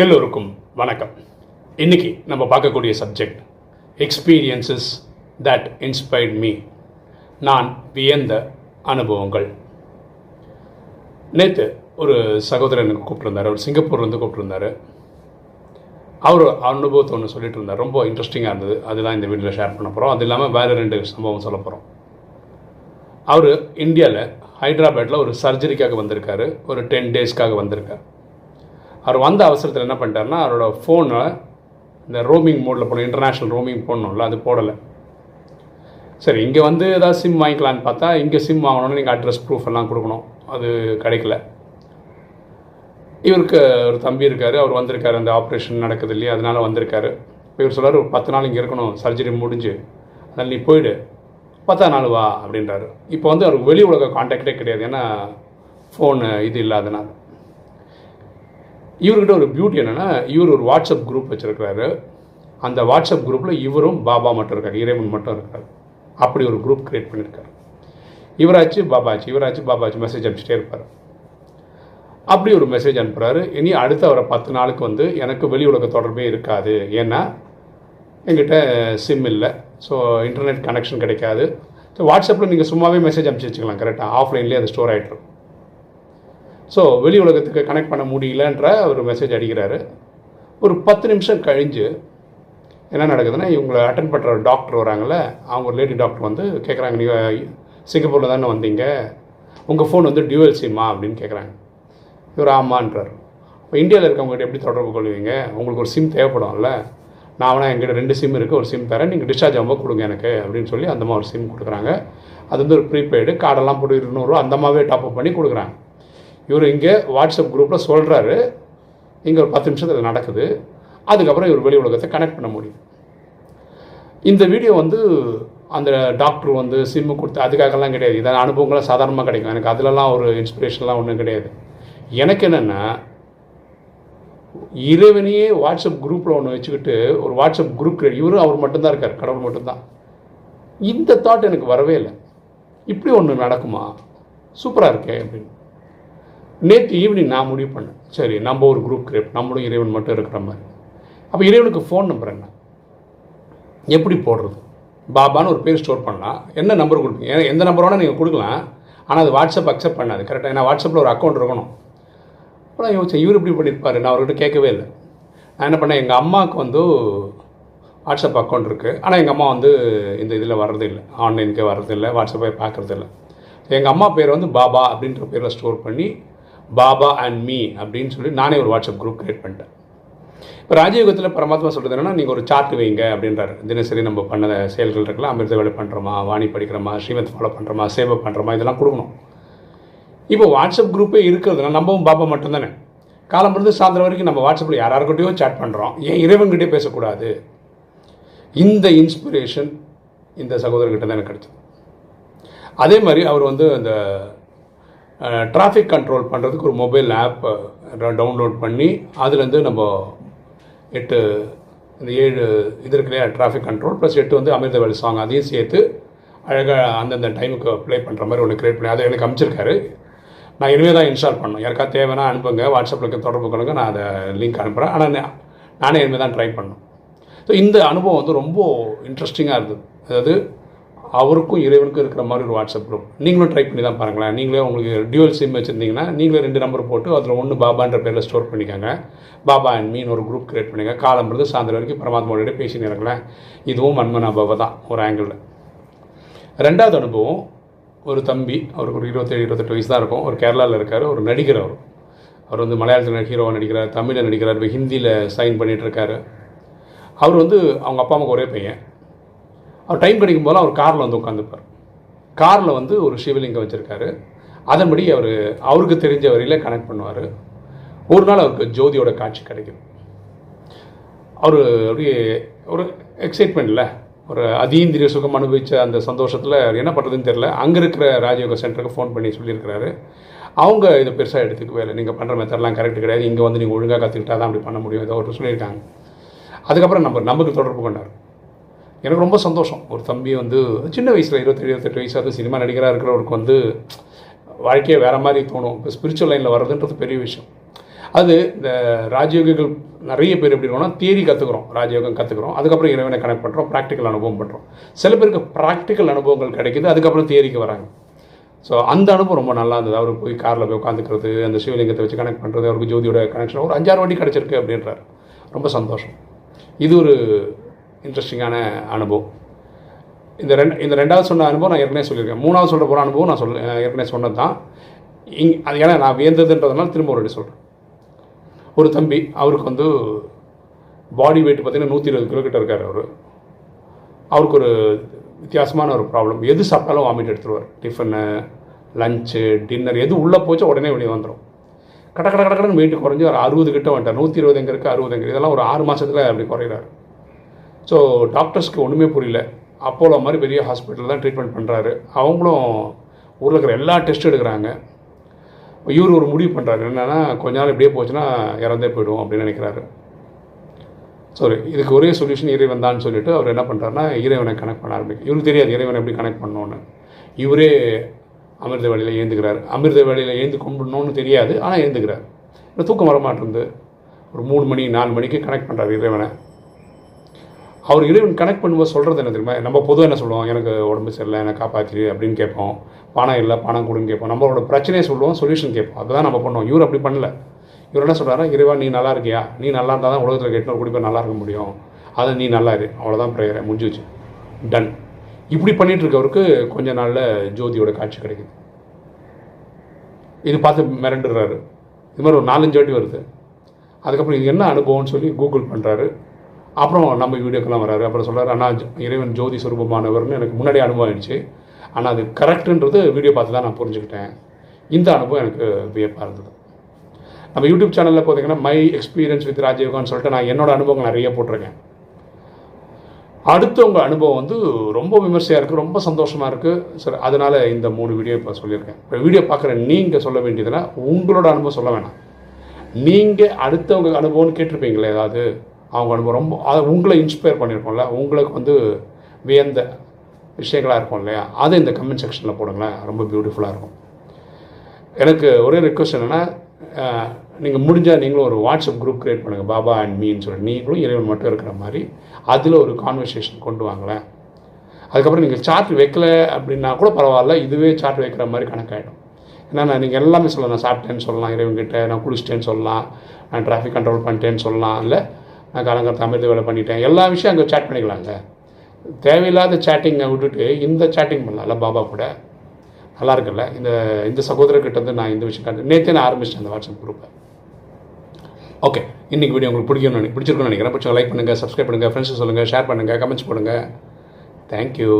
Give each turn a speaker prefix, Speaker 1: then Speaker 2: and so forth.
Speaker 1: எல்லோருக்கும் வணக்கம். இன்னைக்கு நம்ம பார்க்கக்கூடிய subject experiences that inspired me நான் வியந்த அனுபவங்கள். நேற்று ஒரு சகோதரன் எனக்கு கூப்பிட்டுருந்தாரு. அவர் சிங்கப்பூர்லேருந்து கூப்பிட்டுருந்தாரு. அவர் அனுபவத்தை ஒன்று சொல்லிட்டு இருந்தார். ரொம்ப இன்ட்ரெஸ்டிங்காக இருந்தது. அதுதான் இந்த வீடியோவில் ஷேர் பண்ண போகிறோம் அது இல்லாமல் வேறு ரெண்டு சம்பவம் சொல்ல போகிறோம் அவர் இந்தியாவில் ஹைதராபாத்தில் ஒரு சர்ஜரிக்காக வந்திருக்காரு. ஒரு டென் டேஸ்க்காக வந்திருக்கார். அவர் வந்த அவசரத்தில் என்ன பண்ணிட்டாருன்னா அவரோட ஃபோனை இந்த ரோமிங் மோடில் போடணும் இன்டர்நேஷ்னல் ரோமிங் போடணும்ல அது போடலை. சரி இங்கே வந்து ஏதாவது சிம் வாங்கிக்கலான்னு பார்த்தா இங்கே சிம் வாங்கணும்னு நீங்கள் அட்ரஸ் ப்ரூஃப் எல்லாம் கொடுக்கணும். அது கிடைக்கல. இவருக்கு ஒரு தம்பி இருக்கார் அவர் வந்திருக்காரு அந்த ஆப்ரேஷன் நடக்குது இல்லையா அதனால் வந்திருக்காரு. இவர் சொல்கிறார் ஒரு பத்து நாள் இங்கே இருக்கணும் சர்ஜரி முடிஞ்சு அதனால் நீ போயிடு. பத்தா நாள் வா அப்படின்றாரு. இப்போ வந்து அவருக்கு வெளி உலக காண்டாக்டே கிடையாது ஏன்னா ஃபோனு இது இல்லாதனால. இவர்கிட்ட ஒரு பியூட்டி என்னென்னா இவர் ஒரு வாட்ஸ்அப் குரூப் வச்சுருக்கிறாரு. அந்த வாட்ஸ்அப் குரூப்பில் இவரும் பாபா மட்டும் இருக்கார் இறைவன் மட்டும் இருக்கார். அப்படி ஒரு குரூப் க்ரியேட் பண்ணியிருக்காரு இவராச்சு பாபாச்சு இவராச்சு பாபாச்சு மெசேஜ் அனுப்பிச்சிட்டே இருப்பார். அப்படி ஒரு மெசேஜ் அனுப்புகிறாரு இனி அடுத்த வர பத்து நாளுக்கு வந்து எனக்கு வெளி உலக தொடர்பே இருக்காது. ஏன்னா எங்கிட்ட சிம் இல்லை. ஸோ இன்டர்நெட் கனெக்ஷன் கிடைக்காது. ஸோ வாட்ஸ்அப்பில் நீங்கள் சும்மாவே மெசேஜ் அனுப்பிச்சி வச்சுக்கலாம் கரெக்டாக ஆஃப்லைன்லேயே அது ஸ்டோர் ஆகிட்டுருக்கும் ஸோ வெளி உலகத்துக்கு கனெக்ட் பண்ண முடியலன்ற ஒரு மெசேஜ் அடிக்கிறாரு. ஒரு பத்து நிமிஷம் கழிஞ்சு என்ன நடக்குதுன்னா இவங்களை அட்டன் பண்ணுற டாக்டர் வராங்கல்ல அவங்க ஒரு லேடி டாக்டர் வந்து கேட்குறாங்க நீங்கள் சிங்கப்பூரில் தானே வந்தீங்க? உங்கள் ஃபோன் வந்து டியூவல் சிம்மா அப்படின்னு கேட்குறாங்க இவர் ஆமான்றார். இப்போ இந்தியாவில் இருக்கவங்ககிட்ட எப்படி தொடர்பு கொள்வீங்க? உங்களுக்கு ஒரு சிம் தேவைப்படும்ல. நான் வேணா எங்கிட்ட ரெண்டு சிம் இருக்குது ஒரு சிம் தரேன். நீங்கள் டிஸ்சார்ஜ் ஆகும்போது கொடுங்க எனக்கு அப்படின்னு சொல்லி அந்தமாதிரி ஒரு சிம் கொடுக்குறாங்க. அது வந்து ஒரு ப்ரீபெய்டு கார்டெல்லாம் போட்டு இருநூறுவா அந்த டாப்அப் பண்ணி கொடுக்குறாங்க. இவர் இங்கே வாட்ஸ்அப் குரூப்பில் சொல்கிறாரு. இங்கே ஒரு பத்து நிமிஷத்தில் நடக்குது. அதுக்கப்புறம் இவர் வெளி உலகத்தை கனெக்ட் பண்ண முடியும் இந்த வீடியோ வந்து அந்த டாக்டர் வந்து சிம்மு கொடுத்து அதுக்காகலாம் கிடையாது. இதான் அனுபவங்கள்லாம் சாதாரணமாக கிடைக்கும். எனக்கு அதிலலாம் ஒரு இன்ஸ்பிரேஷன்லாம் ஒன்றும் கிடையாது. எனக்கு என்னென்னா இறைவனையே வாட்ஸ்அப் குரூப்பில் ஒன்று வச்சுக்கிட்டு ஒரு வாட்ஸ்அப் குரூப் கிரியேட் இவரும் அவர் மட்டும்தான் இருக்கார். கடவுள் மட்டும்தான். இந்த தாட் எனக்கு வரவே இல்லை. இப்படி ஒன்று நடக்குமா? சூப்பராக இருக்கே அப்படின்னு. நேற்று ஈவினிங் நான் முடிவு பண்ணேன். சரி நம்ம ஒரு குரூப் கிரியேட் நம்மளும் இறைவன் மட்டும் இருக்கிற மாதிரி. அப்போ இறைவனுக்கு ஃபோன் நம்பர் என்ன? எப்படி போடுறது? பாபான்னு ஒரு பேர் ஸ்டோர் பண்ணலாம். என்ன நம்பர் கொடுப்பீங்க? எந்த நம்பர் வேணால் நீங்கள் கொடுக்கலாம். ஆனால் அது வாட்ஸ்அப் அக்செப்ட் பண்ணாது. கரெக்டாக ஏன்னா வாட்ஸ்அப்பில் ஒரு அக்கௌண்ட் இருக்கணும். அப்புறம் யோசிச்சேன் இவர் இப்படி பண்ணியிருப்பாரு நான் அவர்கிட்ட கேட்கவே இல்லை. நான் என்ன பண்ணேன் எங்கள் அம்மாவுக்கு வந்து வாட்ஸ்அப் அக்கௌண்ட் இருக்குது ஆனால் எங்கள் அம்மா வந்து இந்த இதில் வர்றது இல்லை. ஆன்லைனுக்கே வாட்ஸ்அப்பை பார்க்குறது எங்கள் அம்மா பேர் வந்து பாபா அப்படின்ற பேரில் ஸ்டோர் பண்ணி பாபா அண்ட் மீ அப்படின்னு சொல்லி நானே ஒரு வாட்ஸ்அப் குரூப் க்ரியேட் பண்ணிட்டேன். இப்போ ராஜயோகத்தில் பரமாத்மா சொல்கிறது என்னென்னா நீங்கள் ஒரு சார்ட் வைங்க அப்படின்றாரு. தினசரி நம்ம பண்ண செயல்கள் இருக்கலாம் அமிர்த வேலை பண்ணுறோமா வாணி படிக்கிறோமா ஸ்ரீமத் ஃபாலோ பண்ணுறோமா சேவை பண்ணுறோமா இதெல்லாம் கொடுக்கணும். இப்போ வாட்ஸ்அப் குரூப்பே இருக்கிறதுனா நம்மவும் பாபா மட்டும்தானே. காலம் இருந்து சாயந்தரம் வரைக்கும் நம்ம வாட்ஸ்அப்பில் யாராருக்கிட்டையோ சேட் பண்ணுறோம் ஏன் இறைவன்கிட்டே பேசக்கூடாது? இந்த இன்ஸ்பிரேஷன் இந்த சகோதரர்கிட்ட தான் எனக்கு கிடைச்சது. அதே மாதிரி அவர் வந்து அந்த டிராஃபிக் கண்ட்ரோல் பண்ணுறதுக்கு ஒரு மொபைல் ஆப் டவுன்லோட் பண்ணி அதுலேருந்து நம்ம எட்டு இந்த ஏழு இது இருக்கு இல்லையா டிராஃபிக் கண்ட்ரோல் ப்ளஸ் எட்டு வந்து அமிர்த வேலை சாங் அதையும் சேர்த்து அழகாக அந்தந்த டைமுக்கு ப்ளே பண்ணுற மாதிரி ஒன்று க்ரியேட் பண்ணி அதை எனக்கு அமைச்சிருக்காரு. நான் இனிமேல் தான் இன்ஸ்டால் பண்ணணும். யாருக்கா தேவைன்னா அனுப்புங்க வாட்ஸ்அப்பில் தொடர்பு கொள்ளுங்க நான் அதை லிங்க் அனுப்புகிறேன் ஆனால் நானே இனிமேல் தான் ட்ரை பண்ணணும். ஸோ இந்த அனுபவம் வந்து ரொம்ப இன்ட்ரெஸ்டிங்காக இருந்தது. அதாவது அவருக்கும் இறைவனுக்கும் இருக்கிற மாதிரி ஒரு வாட்ஸ்அப் குரூப் நீங்களும் ட்ரை பண்ணி தான் பாருங்களேன். நீங்களே உங்களுக்கு டியூவல் சிம் வச்சுருந்தீங்கன்னா நீங்களே ரெண்டு நம்பர் போட்டு அதில் ஒன்று பாபான்ற பேரில் ஸ்டோர் பண்ணிக்கோங்க. பாபா அண்ட் மீன் ஒரு குரூப் கிரியேட் பண்ணுங்க. காலம் சாயந்தரம் வரைக்கும் பரமாத்மாவோட பேசின்னு நேரங்களேன் இதுவும் மன்மனா பாபா தான் ஒரு ஆங்கிளில் ரெண்டாவது அனுபவம் ஒரு தம்பி அவருக்கு ஒரு இருபத்தேழு இருபத்தெட்டு வயசு தான் இருக்கும். ஒரு கேரளாவில் இருக்கார். ஒரு நடிகர் அவர். அவர் வந்து மலையாளத்தில் ஹீரோவாக நடிக்கிறார் தமிழில் நடிக்கிறார் இப்போ ஹிந்தியில் சைன் பண்ணிகிட்ருக்காரு அவர் வந்து அவங்க அப்பா அம்மாவுக்கு ஒரே பையன். அவர் டைம் கிடைக்கும் போது அவர் காரில் வந்து உட்காந்துப்பார் காரில் வந்து ஒரு சிவலிங்கம் வச்சுருக்காரு. அதன்படி அவர் அவருக்கு தெரிஞ்ச வரையில் கனெக்ட் பண்ணுவார். ஒரு நாள் அவருக்கு ஜோதியோட காட்சி கிடைக்கும். அவர் அப்படியே ஒரு எக்ஸைட்மெண்ட்ல ஒரு அதீந்திரிய சுகம் அனுபவித்த அந்த சந்தோஷத்தில் அவர் என்ன பண்ணுறதுன்னு தெரில அங்கே இருக்கிற ராஜயோக சென்டருக்கு ஃபோன் பண்ணி சொல்லியிருக்கிறாரு. அவங்க இதை பெருசாக எடுத்துக்கவே இல்லை. நீங்கள் பண்ணுற மெத்தடெலாம் கரெக்ட் கிடையாது. இங்கே வந்து நீங்கள் ஒழுங்காக கற்றுக்கிட்டா தான் அப்படி பண்ண முடியும். ஏதோ ஒரு சொல்லியிருக்காங்க. அதுக்கப்புறம் நம்ம நமக்கு தொடர்பு கொண்டார். எனக்கு ரொம்ப சந்தோஷம். ஒரு தம்பி வந்து சின்ன வயசில் இருபத்தேழு இருபத்தெட்டு வயசாக சினிமா நடிகராக இருக்கிறவருக்கு வந்து வாழ்க்கையை வேறு மாதிரி தோணும். இப்போ ஸ்பிரிச்சுவல் லைனில் வர்றதுன்றது பெரிய விஷயம். அது இந்த ராஜயோகிகள் நிறைய பேர் எப்படி இருக்கோம்னா தியரி கற்றுக்குறோம் ராஜயோகம் கற்றுக்குறோம் அதுக்கப்புறம் இறைவனை கனெக்ட் பண்ணுறோம் ப்ராக்டிக்கல் அனுபவம் பண்ணுறோம் சில பேருக்கு ப்ராக்டிக்கல் அனுபவங்கள் கிடைக்குது அதுக்கப்புறம் தியரிக்கு வராங்க. ஸோ அந்த அனுபவம் ரொம்ப நல்லா இருந்தது. அவர் போய் காரில் போய் உட்காந்துக்கிறது அந்த சிவலிங்கத்தை வச்சு கனெக்ட் பண்ணுறது அவருக்கு ஜோதியோட கனெக்ஷன் ஒரு அஞ்சாறு வாட்டி கிடச்சிருக்கு அப்படின்றார். ரொம்ப சந்தோஷம். இது ஒரு இன்ட்ரெஸ்டிங்கான அனுபவம். இந்த ரெண்டு இந்த ரெண்டாவது சொன்ன அனுபவம் நான் ஏற்கனவே சொல்லியிருக்கேன். மூணாவது சொல்ல போகிற அனுபவம் நான் சொல்ல ஏற்கனவே சொன்னது தான் இங் அது ஏன்னா நான் வியந்ததுன்றதுனால திரும்ப ஒரு சொல்கிறேன் ஒரு தம்பி அவருக்கு வந்து பாடி வெயிட் பார்த்தீங்கன்னா நூற்றி இருபது கிலோமீட்டர் இருக்கார் அவர். அவருக்கு ஒரு வித்தியாசமான ஒரு ப்ராப்ளம் எது சாப்பிட்டாலும் வாமிட் எடுத்துருவார். டிஃபனு லஞ்சு டின்னர் எது உள்ளே போச்சோ உடனே வெளியே வந்துடும் கட கட கட கடன்னு வெயிட் குறைஞ்சி ஒரு அறுபது கிட்ட வந்துட்டார். நூற்றி இருபது எங்கே இருக்குது அறுபது எங்கே இதெல்லாம் ஒரு ஆறு மாதத்தில் அப்படி குறையிறாரு. ஸோ டாக்டர்ஸ்க்கு ஒன்றுமே புரியல. அப்போலோ மாதிரி பெரிய ஹாஸ்பிட்டல் தான் ட்ரீட்மெண்ட் பண்ணுறாரு அவங்களும் ஊரில் இருக்கிற எல்லா டெஸ்ட்டும் எடுக்கிறாங்க. இவர் ஒரு முடிவு பண்ணுறாரு என்னென்னா கொஞ்ச நாள் இப்படியே போச்சுன்னா இறந்தே போயிடும் அப்படின்னு நினைக்கிறாரு. சாரி இதுக்கு ஒரே சொல்யூஷன் இறைவன் தான் சொல்லிவிட்டு அவர் என்ன பண்ணுறாருன்னா இறைவனை கனெக்ட் பண்ண ஆரம்பிக்கும் இவருக்கு தெரியாது இறைவனை எப்படி கனெக்ட் பண்ணணும்னு. இவரே அமிர்த வேலையில் ஏந்துக்கிறார். அமிர்த வேலையில் ஏந்து கும்பிடணும்னு தெரியாது ஆனால் ஏந்துக்கிறார். இந்த தூக்கம் வர மாட்டேங்குது ஒரு மூணு மணி நாலு மணிக்கு கனெக்ட் பண்ணுறாரு இறைவனை. அவர் இறைவன் கனெக்ட் பண்ணும்போது சொல்கிறது என்ன தெரியுமா? நம்ம பொதுவாக என்ன சொல்லுவோம்? எனக்கு உடம்பு சரியில்லை என்னை காப்பாற்றி அப்படின்னு கேட்போம். பணம் இல்லை பணம் கொடுன்னு கேட்போம். நம்மளோட பிரச்சனையை சொல்லுவோம் சொல்யூஷன் கேட்போம். அதுதான் நம்ம பண்ணுவோம் இவர் அப்படி பண்ணல. இவர் என்ன சொல்கிறாரா இறைவா நீ நல்லா இருக்கியா? நீ நல்லா இருந்தால் தான் உலகத்தில் கேட்டு குடி போய் நல்லா இருக்க முடியும். அதை நீ நல்லா இரு. அவ்வளோதான் ப்ரேயரை முடிஞ்சிச்சு டன் இப்படி பண்ணிட்டு இருக்கவருக்கு கொஞ்ச நாளில் ஜோதியோட காட்சி கிடைக்குது. இது பார்த்து மிரண்டுடுறாரு இது மாதிரி ஒரு நாலஞ்சு வாட்டி வருது. அதுக்கப்புறம் இது என்ன அனுபவம்னு சொல்லி கூகுள் பண்ணுறாரு அப்புறம் நம்ம வீடியோக்கெல்லாம் வராரு. அப்புறம் சொல்கிறார் அண்ணா இறைவன் ஜோதி சுரூபமானவர்னு எனக்கு முன்னாடி அனுபவம் ஆயிடுச்சு. ஆனால் அது கரெக்டுன்றது வீடியோ பார்த்து தான் நான் புரிஞ்சுக்கிட்டேன். இந்த அனுபவம் எனக்கு வியப்பாக இருந்தது. நம்ம யூடியூப் சேனலில் பார்த்தீங்கன்னா மை எக்ஸ்பீரியன்ஸ் வித் ராஜயோகான்னு சொல்லிட்டு நான் என்னோடய அனுபவங்கள் நிறைய போட்டிருக்கேன். அடுத்தவங்க அனுபவம் வந்து ரொம்ப விமர்சையாக இருக்குது ரொம்ப சந்தோஷமாக இருக்குது சரி அதனால் இந்த மூணு வீடியோ இப்போ சொல்லியிருக்கேன். இப்போ வீடியோ பார்க்குற நீங்கள் சொல்ல வேண்டியதுன்னா உங்களோட அனுபவம் சொல்ல வேணாம். நீங்கள் அடுத்தவங்க அனுபவம்னு கேட்டிருப்பீங்களே ஏதாவது அவங்க அனுபவம் ரொம்ப அதை உங்களை இன்ஸ்பயர் பண்ணியிருக்கோம்ல. உங்களுக்கு வந்து வியந்த விஷயங்களாக இருக்கும் இல்லையா? அதை இந்த கமெண்ட் செக்ஷனில் போடுங்களேன். ரொம்ப பியூட்டிஃபுல்லாக இருக்கும். எனக்கு ஒரே ரெக்வஸ்ட் என்னென்னா நீங்கள் முடிஞ்சால் நீங்களும் ஒரு வாட்ஸ்அப் குரூப் க்ரியேட் பண்ணுங்கள் பாபா அண்ட் மீன்னு சொல்லி. நீங்களும் இறைவன் மட்டும் இருக்கிற மாதிரி அதில் ஒரு கான்வர்சேஷன் கொண்டு வாங்களேன். அதுக்கப்புறம் நீங்கள் சார்ட் வைக்கல அப்படின்னா கூட பரவாயில்ல. இதுவே சார்ட் வைக்கிற மாதிரி கணக்காயிடும். ஏன்னா நீங்கள் எல்லாமே சொல்லலாம். நான் சாப்பிட்டேன்னு சொல்லலாம். இறைவன்கிட்ட நான் குளிச்சிட்டேன்னு சொல்லலாம். நான் டிராஃபிக் கண்ட்ரோல் பண்ணிட்டேன்னு சொல்லலாம். இல்லை நான் காலங்காலத்தில் அமிர்த வேலை பண்ணிட்டேன். எல்லா விஷயம் அங்கே சேட் பண்ணிக்கலாங்க தேவையில்லாத சேட்டிங்கை விட்டுட்டு இந்த சேட்டிங் பண்ணலாம்ல பாபா கூட. நல்லா இருக்குல்ல? இந்த இந்த சகோதரர்கிட்ட வந்து நான் இந்த விஷயம் கண்டு நேற்றே நான் ஆரம்பிச்சிட்டேன் அந்த வாட்ஸ்அப் குரூப்பை ஓகே இன்றைக்கி வீடியோ உங்களுக்கு பிடிக்கும்னு நினை- நினைக்கிறேன். பிடிச்சவங்க லைக் பண்ணுங்கள் சப்ஸ்கிரைப் பண்ணுங்கள் ஃப்ரெண்ட்ஸ் சொல்லுங்கள் ஷேர் பண்ணுங்கள் கமெண்ட்ஸ் பண்ணுங்கள் தேங்க்யூ